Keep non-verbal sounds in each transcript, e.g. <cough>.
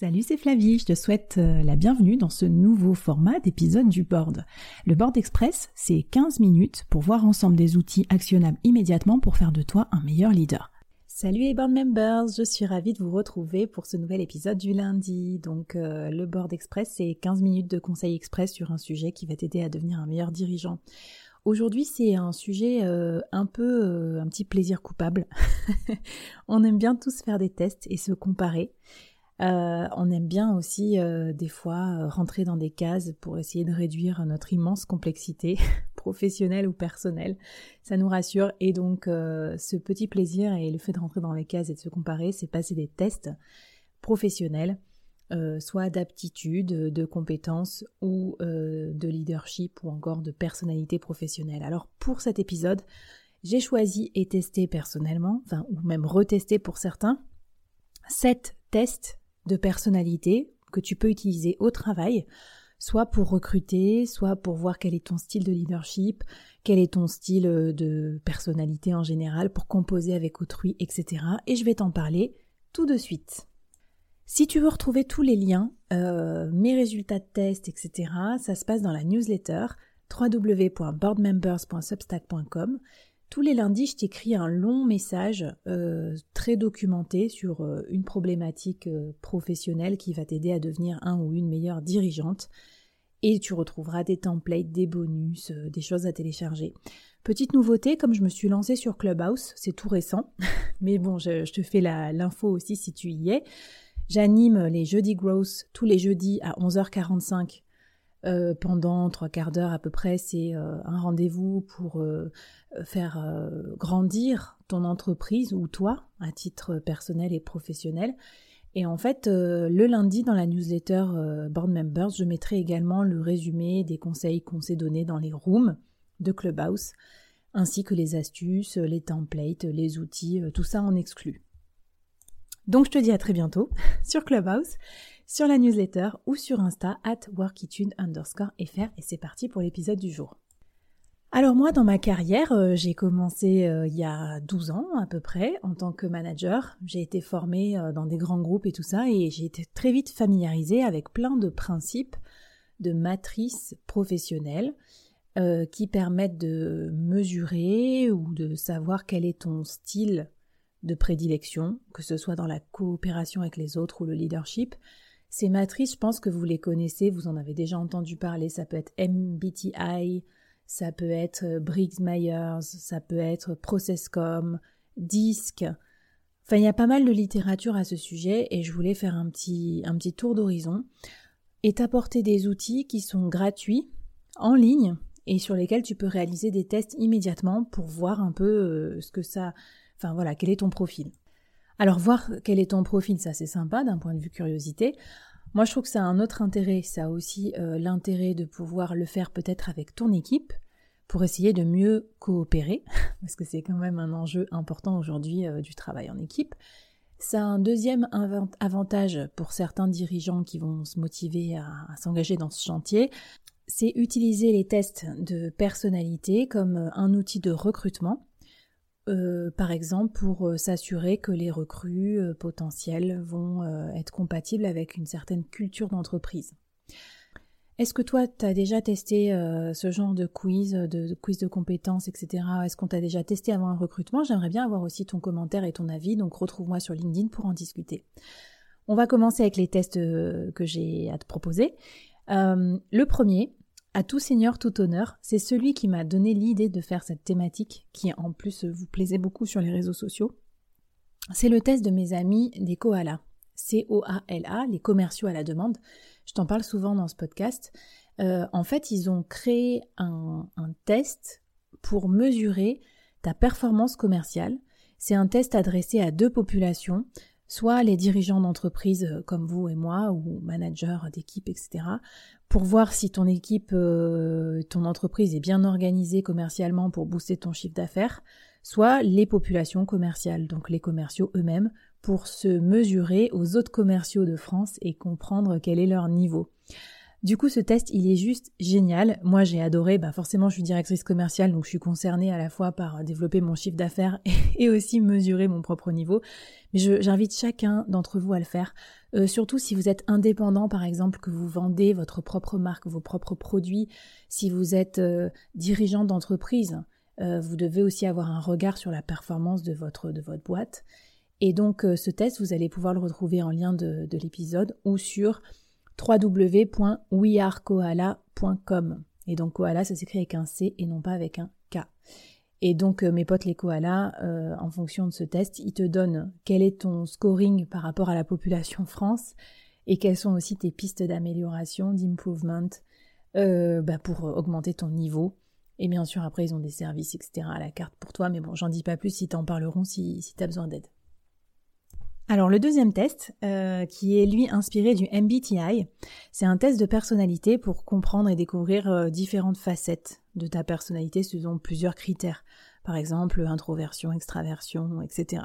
Salut, c'est Flavie, je te souhaite euh, la bienvenue dans ce nouveau format d'épisode du board. Le board express, c'est 15 minutes pour voir ensemble des outils actionnables immédiatement pour faire de toi un meilleur leader. Salut les board members, je suis ravie de vous retrouver pour ce nouvel épisode du lundi. Donc euh, le board express, c'est 15 minutes de conseils express sur un sujet qui va t'aider à devenir un meilleur dirigeant. Aujourd'hui, c'est un sujet euh, un peu un petit plaisir coupable. <laughs> On aime bien tous faire des tests et se comparer. Euh, on aime bien aussi euh, des fois euh, rentrer dans des cases pour essayer de réduire notre immense complexité <laughs> professionnelle ou personnelle. Ça nous rassure et donc ce petit plaisir et le fait de rentrer dans les cases et de se comparer, c'est passer des tests professionnels, soit d'aptitude, de compétences ou de leadership ou encore de personnalité professionnelle. Alors pour cet épisode, j'ai choisi et testé personnellement, enfin ou même retesté pour certains, sept tests de personnalité que tu peux utiliser au travail, soit pour recruter, soit pour voir quel est ton style de leadership, quel est ton style euh, de personnalité en général, pour composer avec autrui, etc. Et je vais t'en parler tout de suite. Si tu veux retrouver tous les liens, euh, mes résultats de test, etc., ça se passe dans la newsletter www.boardmembers.substack.com tous les lundis, je t'écris un long message euh, très documenté sur euh, une problématique euh, professionnelle qui va t'aider à devenir un ou une meilleure dirigeante. Et tu retrouveras des templates, des bonus, des choses à télécharger. Petite nouveauté, comme je me suis lancée sur Clubhouse, c'est tout récent, <laughs> mais bon, je, te fais l'info aussi si tu y es. J'anime les jeudis growth tous les jeudis à 11h45 euh, pendant trois quarts d'heure à peu près, c'est euh, un rendez-vous pour euh, faire grandir ton entreprise ou toi à titre personnel et professionnel. Et en fait, le lundi dans la newsletter Board Members, je mettrai également le résumé des conseils qu'on s'est donnés dans les rooms de Clubhouse, ainsi que les astuces, les templates, les outils, tout ça en exclut. Donc je te dis à très bientôt <laughs> sur Clubhouse sur la newsletter ou sur Insta at workitude underscore fr et c'est parti pour l'épisode du jour. Alors moi, dans ma carrière, euh, j'ai commencé euh, il y a 12 ans à peu près en tant que manager. J'ai été formée euh, dans des grands groupes et tout ça et j'ai été très vite familiarisée avec plein de principes de matrices professionnelles qui permettent de mesurer ou de savoir quel est ton style de prédilection, que ce soit dans la coopération avec les autres ou le leadership, ces matrices, je pense que vous les connaissez, vous en avez déjà entendu parler, ça peut être MBTI, ça peut être euh, Briggs-Myers, ça peut être Processcom, DISC. Enfin, il y a pas mal de littérature à ce sujet et je voulais faire un petit, un petit tour d'horizon et t'apporter des outils qui sont gratuits, en ligne et sur lesquels tu peux réaliser des tests immédiatement pour voir un peu euh, ce que ça, enfin voilà, quel est ton profil? Alors voir quel est ton profil, ça c'est sympa d'un point de vue curiosité. Moi je trouve que ça a un autre intérêt, ça a aussi euh, l'intérêt de pouvoir le faire peut-être avec ton équipe pour essayer de mieux coopérer, <laughs> parce que c'est quand même un enjeu important aujourd'hui euh, du travail en équipe. Ça a un deuxième avantage pour certains dirigeants qui vont se motiver à s'engager dans ce chantier, c'est utiliser les tests de personnalité comme euh, un outil de recrutement euh, par exemple pour euh, s'assurer que les recrues euh, potentielles vont être compatibles avec une certaine culture d'entreprise. Est-ce que toi, tu as déjà testé ce genre de quiz, de, quiz de compétences, etc. Est-ce qu'on t'a déjà testé avant un recrutement? J'aimerais bien avoir aussi ton commentaire et ton avis, donc retrouve-moi sur LinkedIn pour en discuter. On va commencer avec les tests que j'ai à te proposer. le premier, à tout seigneur, tout honneur, c'est celui qui m'a donné l'idée de faire cette thématique, qui en plus vous plaisait beaucoup sur les réseaux sociaux. C'est le test de mes amis des koalas. C-O-A-L-A, les commerciaux à la demande. Je t'en parle souvent dans ce podcast. Euh, en fait, ils ont créé un test pour mesurer ta performance commerciale. C'est un test adressé à deux populations, soit les dirigeants d'entreprise euh, comme vous et moi, ou managers d'équipe, etc., pour voir si ton équipe, euh, ton entreprise est bien organisée commercialement pour booster ton chiffre d'affaires, soit les populations commerciales, donc les commerciaux eux-mêmes, pour se mesurer aux autres commerciaux de France et comprendre quel est leur niveau. Du coup, ce test, il est juste génial. Moi, j'ai adoré. Bah, forcément, je suis directrice commerciale, donc je suis concernée à la fois par développer mon chiffre d'affaires <laughs> et aussi mesurer mon propre niveau. Mais j'invite chacun d'entre vous à le faire. Euh, surtout si vous êtes indépendant, par exemple, que vous vendez votre propre marque, vos propres produits. Si vous êtes euh, dirigeant d'entreprise, euh, vous devez aussi avoir un regard sur la performance de votre, de votre boîte. Et donc, ce test, vous allez pouvoir le retrouver en lien de l'épisode ou sur www.wearekoala.com. Et donc koala, ça s'écrit avec un C et non pas avec un K. Et donc euh, mes potes les koalas, euh, en fonction de ce test, ils te donnent quel est ton scoring par rapport à la population France et quelles sont aussi tes pistes d'amélioration, d'improvement euh, bah, pour augmenter ton niveau. Et bien sûr, après, ils ont des services, etc. à la carte pour toi. Mais bon, j'en dis pas plus, ils t'en parleront si, si tu as besoin d'aide. Alors le deuxième test, euh, qui est lui inspiré du MBTI, c'est un test de personnalité pour comprendre et découvrir euh, différentes facettes de ta personnalité selon plusieurs critères. Par exemple, introversion, extraversion, etc.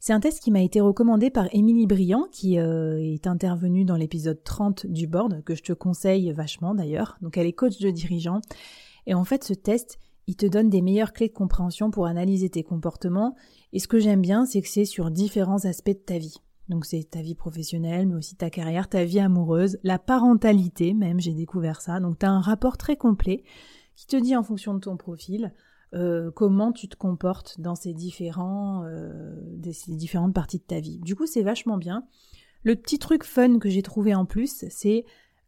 C'est un test qui m'a été recommandé par Émilie Briand, qui euh, est intervenue dans l'épisode 30 du board, que je te conseille vachement d'ailleurs. Donc elle est coach de dirigeant. Et en fait, ce test, il te donne des meilleures clés de compréhension pour analyser tes comportements. Et ce que j'aime bien, c'est que c'est sur différents aspects de ta vie. Donc c'est ta vie professionnelle, mais aussi ta carrière, ta vie amoureuse, la parentalité même, j'ai découvert ça. Donc tu as un rapport très complet qui te dit en fonction de ton profil euh, comment tu te comportes dans ces, différents, euh, ces différentes parties de ta vie. Du coup c'est vachement bien. Le petit truc fun que j'ai trouvé en plus, c'est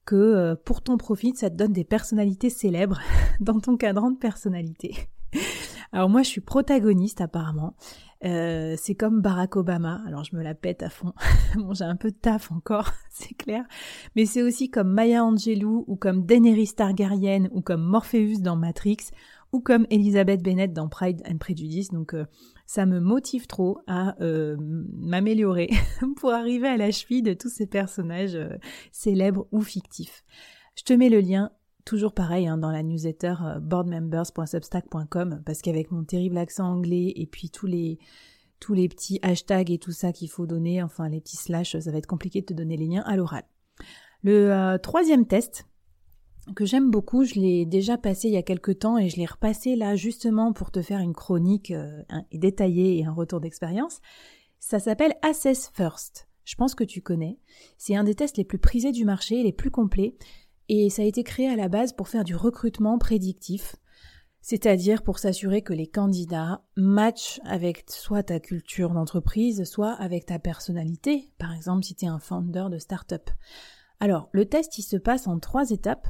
que euh, pour ton profit, ça te donne des personnalités célèbres <laughs> dans ton cadran de personnalité. <laughs> Alors moi, je suis protagoniste apparemment. Euh, c'est comme Barack Obama. Alors je me la pète à fond. <laughs> bon, j'ai un peu de taf encore, c'est clair. Mais c'est aussi comme Maya Angelou ou comme Daenerys Targaryen ou comme Morpheus dans Matrix ou comme Elizabeth Bennet dans Pride and Prejudice. Donc euh, ça me motive trop à euh, m'améliorer <laughs> pour arriver à la cheville de tous ces personnages euh, célèbres ou fictifs. Je te mets le lien, toujours pareil, hein, dans la newsletter boardmembers.substack.com, parce qu'avec mon terrible accent anglais et puis tous les tous les petits hashtags et tout ça qu'il faut donner, enfin les petits slash, ça va être compliqué de te donner les liens à l'oral. Le troisième test, que j'aime beaucoup. Je l'ai déjà passé il y a quelques temps et je l'ai repassé là justement pour te faire une chronique euh, détaillée et un retour d'expérience. Ça s'appelle Assess First. Je pense que tu connais. C'est un des tests les plus prisés du marché, les plus complets, et ça a été créé à la base pour faire du recrutement prédictif, c'est-à-dire pour s'assurer que les candidats matchent avec soit ta culture d'entreprise, soit avec ta personnalité, par exemple si tu es un founder de start-up. Alors, le test, il se passe en trois étapes.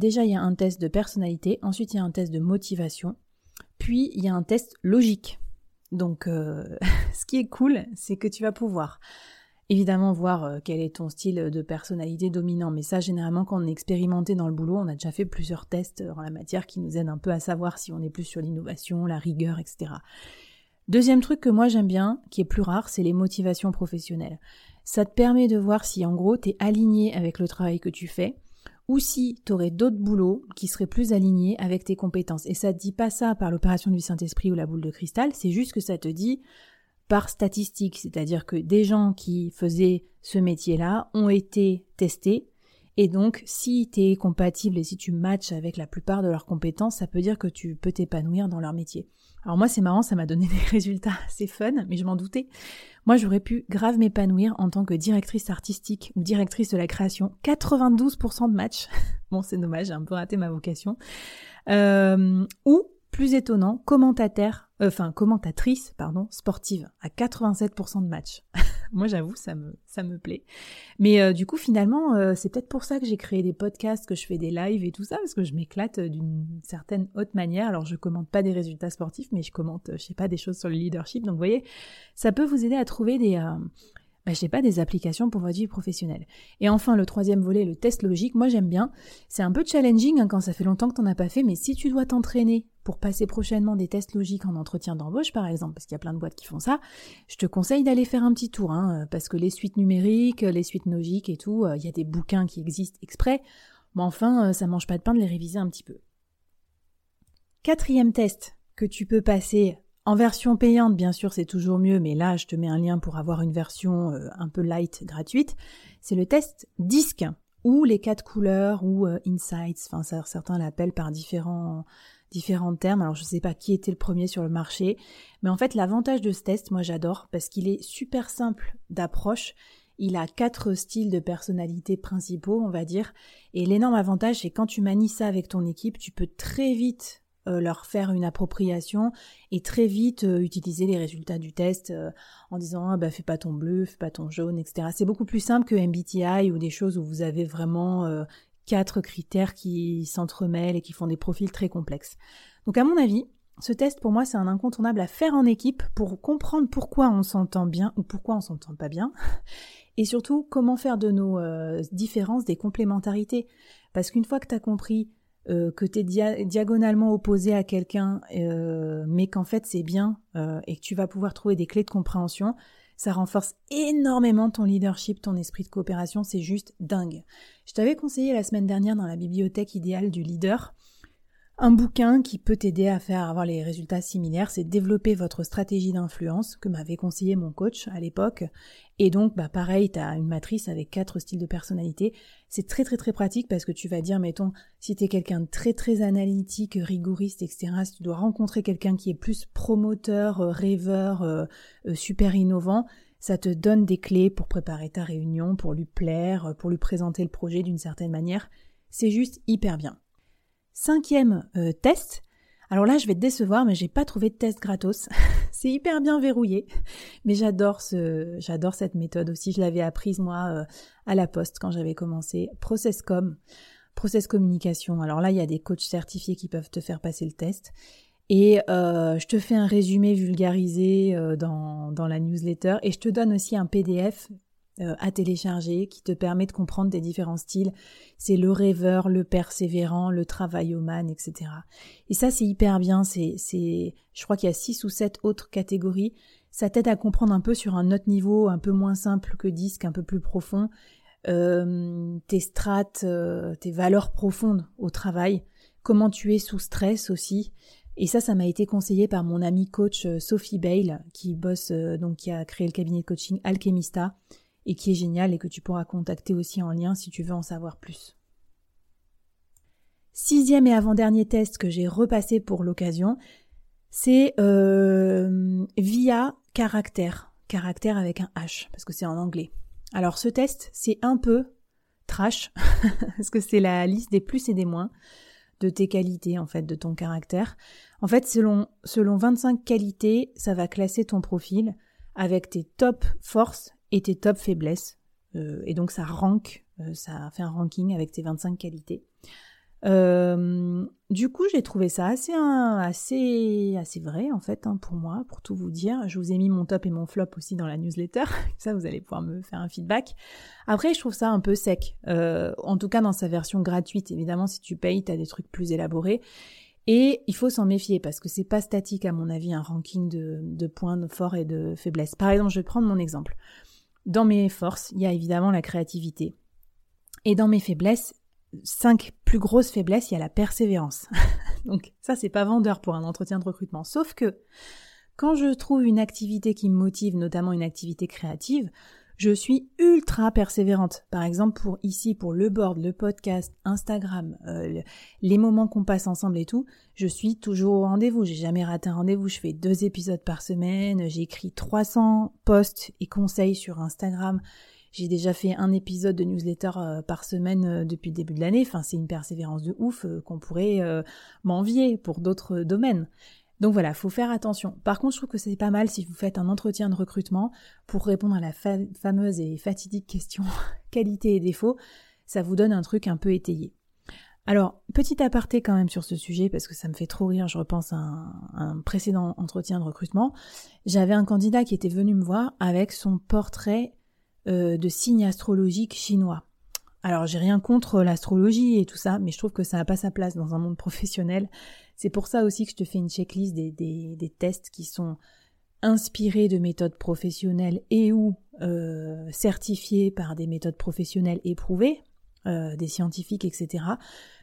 Déjà, il y a un test de personnalité, ensuite il y a un test de motivation, puis il y a un test logique. Donc, euh, <laughs> ce qui est cool, c'est que tu vas pouvoir évidemment voir euh, quel est ton style de personnalité dominant. Mais ça, généralement, quand on est expérimenté dans le boulot, on a déjà fait plusieurs tests en la matière qui nous aident un peu à savoir si on est plus sur l'innovation, la rigueur, etc. Deuxième truc que moi j'aime bien, qui est plus rare, c'est les motivations professionnelles. Ça te permet de voir si en gros tu es aligné avec le travail que tu fais, ou si tu aurais d'autres boulots qui seraient plus alignés avec tes compétences. Et ça te dit pas ça par l'opération du Saint-Esprit ou la boule de cristal, c'est juste que ça te dit par statistique, c'est-à-dire que des gens qui faisaient ce métier-là ont été testés, et donc si tu es compatible et si tu matches avec la plupart de leurs compétences, ça peut dire que tu peux t'épanouir dans leur métier. Alors moi c'est marrant, ça m'a donné <laughs> des résultats assez fun, mais je m'en doutais. Moi j'aurais pu grave m'épanouir en tant que directrice artistique ou directrice de la création. 92% de match. <laughs> bon c'est dommage, j'ai un peu raté ma vocation. Euh, ou étonnant, commentateur, euh, enfin commentatrice, pardon, sportive, à 87% de match. <laughs> Moi, j'avoue, ça me, ça me plaît. Mais euh, du coup, finalement, euh, c'est peut-être pour ça que j'ai créé des podcasts, que je fais des lives et tout ça, parce que je m'éclate d'une certaine haute manière. Alors, je commente pas des résultats sportifs, mais je commente, je sais pas, des choses sur le leadership. Donc, vous voyez, ça peut vous aider à trouver des, bah, pas, des applications pour votre vie professionnelle. Et enfin, le troisième volet, le test logique, moi j'aime bien. C'est un peu challenging hein, quand ça fait longtemps que t'en as pas fait, mais si tu dois t'entraîner pour passer prochainement des tests logiques en entretien d'embauche, par exemple, parce qu'il y a plein de boîtes qui font ça, je te conseille d'aller faire un petit tour, hein, parce que les suites numériques, les suites logiques et tout, euh, il y a des bouquins qui existent exprès, mais enfin, euh, ça mange pas de pain de les réviser un petit peu. Quatrième test que tu peux passer en version payante, bien sûr, c'est toujours mieux, mais là, je te mets un lien pour avoir une version euh, un peu light gratuite. C'est le test DISC. ou les quatre couleurs, ou insights, enfin certains l'appellent par différents différents termes. Alors je ne sais pas qui était le premier sur le marché, mais en fait l'avantage de ce test, moi j'adore parce qu'il est super simple d'approche. Il a quatre styles de personnalité principaux, on va dire. Et l'énorme avantage, c'est quand tu manies ça avec ton équipe, tu peux très vite euh, leur faire une appropriation et très vite euh, utiliser les résultats du test euh, en disant ah bah fais pas ton bleu, fais pas ton jaune, etc. C'est beaucoup plus simple que MBTI ou des choses où vous avez vraiment quatre critères qui s'entremêlent et qui font des profils très complexes. Donc à mon avis, ce test pour moi c'est un incontournable à faire en équipe pour comprendre pourquoi on s'entend bien ou pourquoi on s'entend pas bien <laughs> et surtout comment faire de nos différences des complémentarités. Parce qu'une fois que tu as compris euh, que tu es diagonalement opposé à quelqu'un, euh, mais qu'en fait c'est bien et que tu vas pouvoir trouver des clés de compréhension, ça renforce énormément ton leadership, ton esprit de coopération, c'est juste dingue. Je t'avais conseillé la semaine dernière dans la bibliothèque idéale du leader un bouquin qui peut t'aider à faire avoir les résultats similaires, c'est développer votre stratégie d'influence que m'avait conseillé mon coach à l'époque. Et donc, bah pareil, tu as une matrice avec quatre styles de personnalité. C'est très très très pratique parce que tu vas dire, mettons, si tu es quelqu'un de très très analytique, rigoriste, etc., si tu dois rencontrer quelqu'un qui est plus promoteur, euh, rêveur, euh, euh, super innovant, ça te donne des clés pour préparer ta réunion, pour lui plaire, pour lui présenter le projet d'une certaine manière. C'est juste hyper bien. Cinquième euh, test. Alors là, je vais te décevoir, mais j'ai pas trouvé de test gratos. <laughs> c'est hyper bien verrouillé, mais j'adore ce, j'adore cette méthode aussi. Je l'avais apprise moi euh, à la poste quand j'avais commencé. Processcom, process communication. Alors là, il y a des coachs certifiés qui peuvent te faire passer le test. Et euh, je te fais un résumé vulgarisé dans, dans la newsletter et je te donne aussi un PDF à télécharger qui te permet de comprendre des différents styles. C'est le rêveur, le persévérant, le travailloman, etc. Et ça, c'est hyper bien. C'est, c'est, je crois qu'il y a six ou sept autres catégories. Ça t'aide à comprendre un peu sur un autre niveau, un peu moins simple que disque, un peu plus profond, euh, tes strates, euh, tes valeurs profondes au travail, comment tu es sous stress aussi. Et ça, ça m'a été conseillé par mon amie coach Sophie Bale, qui bosse, donc qui a créé le cabinet de coaching Alchemista, et qui est génial et que tu pourras contacter aussi en lien si tu veux en savoir plus. Sixième et avant-dernier test que j'ai repassé pour l'occasion, c'est euh, via caractère, caractère avec un H, parce que c'est en anglais. Alors ce test, c'est un peu trash, <laughs> parce que c'est la liste des plus et des moins de tes qualités, en fait, de ton caractère. En fait, selon, selon 25 qualités, ça va classer ton profil avec tes top forces et tes top faiblesses. Euh, et donc ça rank, euh, ça fait un ranking avec tes 25 qualités. Euh, du coup, j'ai trouvé ça assez, assez, assez vrai en fait hein, pour moi, pour tout vous dire. Je vous ai mis mon top et mon flop aussi dans la newsletter, <laughs> ça vous allez pouvoir me faire un feedback. Après, je trouve ça un peu sec, en tout cas dans sa version gratuite. Évidemment, si tu payes, tu as des trucs plus élaborés. Et il faut s'en méfier parce que c'est pas statique à mon avis un ranking de, de points forts et de faiblesses. Par exemple, je vais prendre mon exemple. Dans mes forces, il y a évidemment la créativité. Et dans mes faiblesses, cinq plus grosses faiblesses, il y a la persévérance. <laughs> Donc ça, c'est pas vendeur pour un entretien de recrutement. Sauf que quand je trouve une activité qui me motive, notamment une activité créative, je suis ultra persévérante. Par exemple, pour ici, pour le board, le podcast, Instagram, euh, les moments qu'on passe ensemble et tout, je suis toujours au rendez-vous. J'ai jamais raté un rendez-vous. Je fais deux épisodes par semaine. J'écris 300 posts et conseils sur Instagram. J'ai déjà fait un épisode de newsletter euh, par semaine euh, depuis le début de l'année. Enfin, c'est une persévérance de ouf qu'on pourrait m'envier pour d'autres domaines. Donc voilà, faut faire attention. Par contre, je trouve que c'est pas mal si vous faites un entretien de recrutement pour répondre à la fameuse et fatidique question <laughs> qualité et défaut. Ça vous donne un truc un peu étayé. Alors, petit aparté quand même sur ce sujet, parce que ça me fait trop rire, je repense à un, précédent entretien de recrutement. J'avais un candidat qui était venu me voir avec son portrait euh, de signe astrologique chinois. Alors, j'ai rien contre l'astrologie et tout ça, mais je trouve que ça n'a pas sa place dans un monde <laughs> professionnel. C'est pour ça aussi que je te fais une checklist des, des, tests qui sont inspirés de méthodes professionnelles et ou euh, certifiés par des méthodes professionnelles éprouvées, euh, des scientifiques, etc.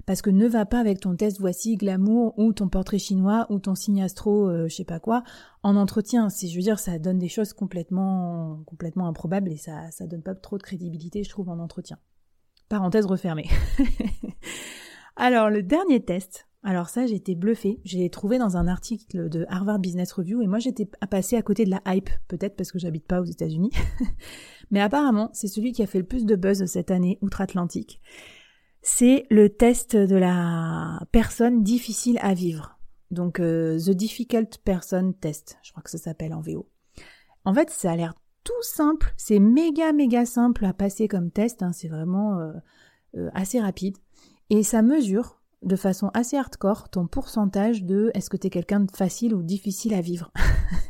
Parce que ne va pas avec ton test voici glamour ou ton portrait chinois ou ton signe astro, euh, je sais pas quoi, en entretien. C'est, je veux dire, ça donne des choses complètement, complètement improbables et ça, ça donne pas trop de crédibilité, je trouve, en entretien. Parenthèse refermée. <laughs> alors le dernier test, alors ça j'ai été bluffée, j'ai trouvé dans un article de Harvard Business Review et moi j'étais passée à côté de la hype, peut-être parce que j'habite pas aux États-Unis. <laughs> Mais apparemment c'est celui qui a fait le plus de buzz cette année outre-Atlantique. C'est le test de la personne difficile à vivre. Donc euh, The Difficult Person Test, je crois que ça s'appelle en VO. En fait, ça a l'air tout simple, c'est méga méga simple à passer comme test, hein. c'est vraiment euh, euh, assez rapide. Et ça mesure de façon assez hardcore ton pourcentage de est-ce que tu es quelqu'un de facile ou difficile à vivre.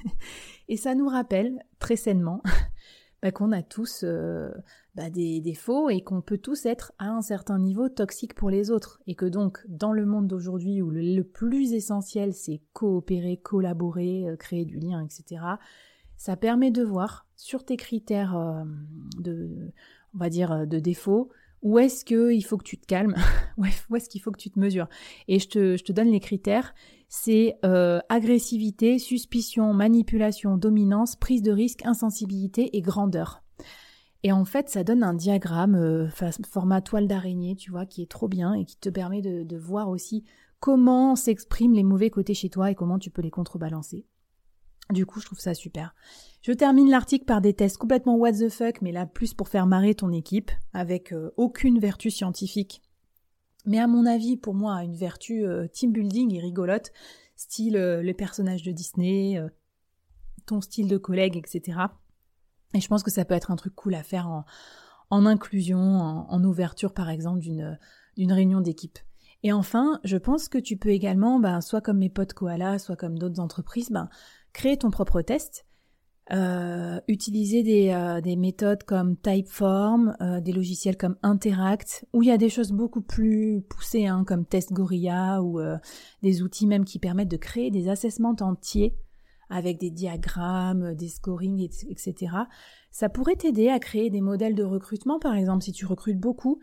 <laughs> et ça nous rappelle très sainement <laughs> bah, qu'on a tous euh, bah, des défauts et qu'on peut tous être à un certain niveau toxique pour les autres. Et que donc, dans le monde d'aujourd'hui où le, plus essentiel c'est coopérer, collaborer, créer du lien, etc., ça permet de voir sur tes critères euh, de, on va dire, euh, de défaut, où est-ce qu'il faut que tu te calmes, <laughs> où est-ce qu'il faut que tu te mesures. Et je te, donne les critères, c'est euh, agressivité, suspicion, manipulation, dominance, prise de risque, insensibilité et grandeur. Et en fait, ça donne un diagramme format toile d'araignée, tu vois, qui est trop bien et qui te permet de voir aussi comment s'expriment les mauvais côtés chez toi et comment tu peux les contrebalancer. Du coup, je trouve ça super. Je termine l'article par des tests complètement what the fuck, mais là plus pour faire marrer ton équipe, avec euh, aucune vertu scientifique. Mais à mon avis, pour moi, une vertu euh, team building et rigolote, style euh, le personnage de Disney, ton style de collègue, etc. Et je pense que ça peut être un truc cool à faire en, inclusion, en, ouverture par exemple d'une réunion d'équipe. Et enfin, je pense que tu peux également, ben, soit comme mes potes Koala, soit comme d'autres entreprises, ben, créer ton propre test, euh, utiliser des, euh, des, méthodes comme Typeform, euh, des logiciels comme Interact, où il y a des choses beaucoup plus poussées, hein, comme Test Gorilla, ou des outils même qui permettent de créer des assessments entiers avec des diagrammes, des scorings, etc. Ça pourrait t'aider à créer des modèles de recrutement, par exemple, si tu recrutes beaucoup,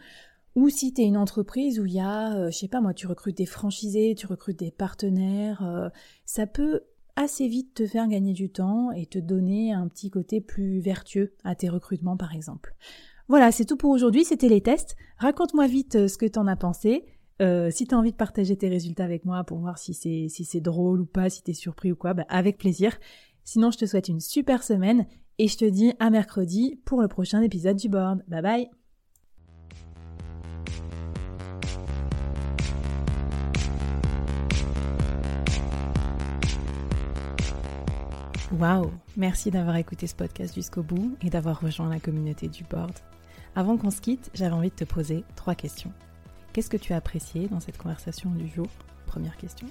ou si tu es une entreprise où il y a, je sais pas moi, tu recrutes des franchisés, tu recrutes des partenaires, ça peut assez vite te faire gagner du temps et te donner un petit côté plus vertueux à tes recrutements par exemple. Voilà, c'est tout pour aujourd'hui, c'était les tests. Raconte-moi vite euh, ce que t'en as pensé. Euh, si tu as envie de partager tes résultats avec moi pour voir si c'est si c'est drôle ou pas, si t'es surpris ou quoi, bah avec plaisir. Sinon, je te souhaite une super semaine et je te dis à mercredi pour le prochain épisode du board. Bye bye Waouh Merci d'avoir écouté ce podcast jusqu'au bout et d'avoir rejoint la communauté du board. Avant qu'on se quitte, j'avais envie de te poser trois questions. Qu'est-ce que tu as apprécié dans cette conversation du jour? Première question.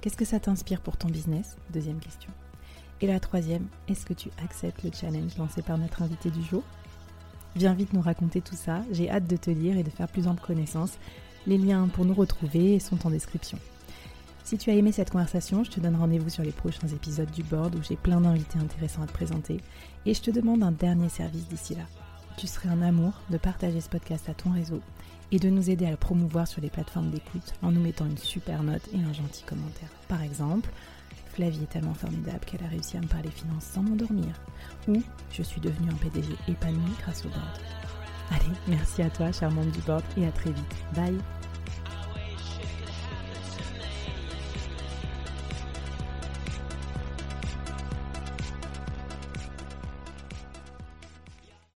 Qu'est-ce que ça t'inspire pour ton business? Deuxième question. Et la troisième, est-ce que tu acceptes le challenge lancé par notre invité du jour? Viens vite nous raconter tout ça, j'ai hâte de te lire et de faire plus ample connaissance. Les liens pour nous retrouver sont en description. Si tu as aimé cette conversation, je te donne rendez-vous sur les prochains épisodes du board où j'ai plein d'invités intéressants à te présenter et je te demande un dernier service d'ici là. Tu serais un amour de partager ce podcast à ton réseau et de nous aider à le promouvoir sur les plateformes d'écoute en nous mettant une super note et un gentil commentaire. Par exemple, Flavie est tellement formidable qu'elle a réussi à me parler finances sans m'endormir. Ou je suis devenue un PDG épanoui grâce au board. Allez, merci à toi, charmante du board, et à très vite. Bye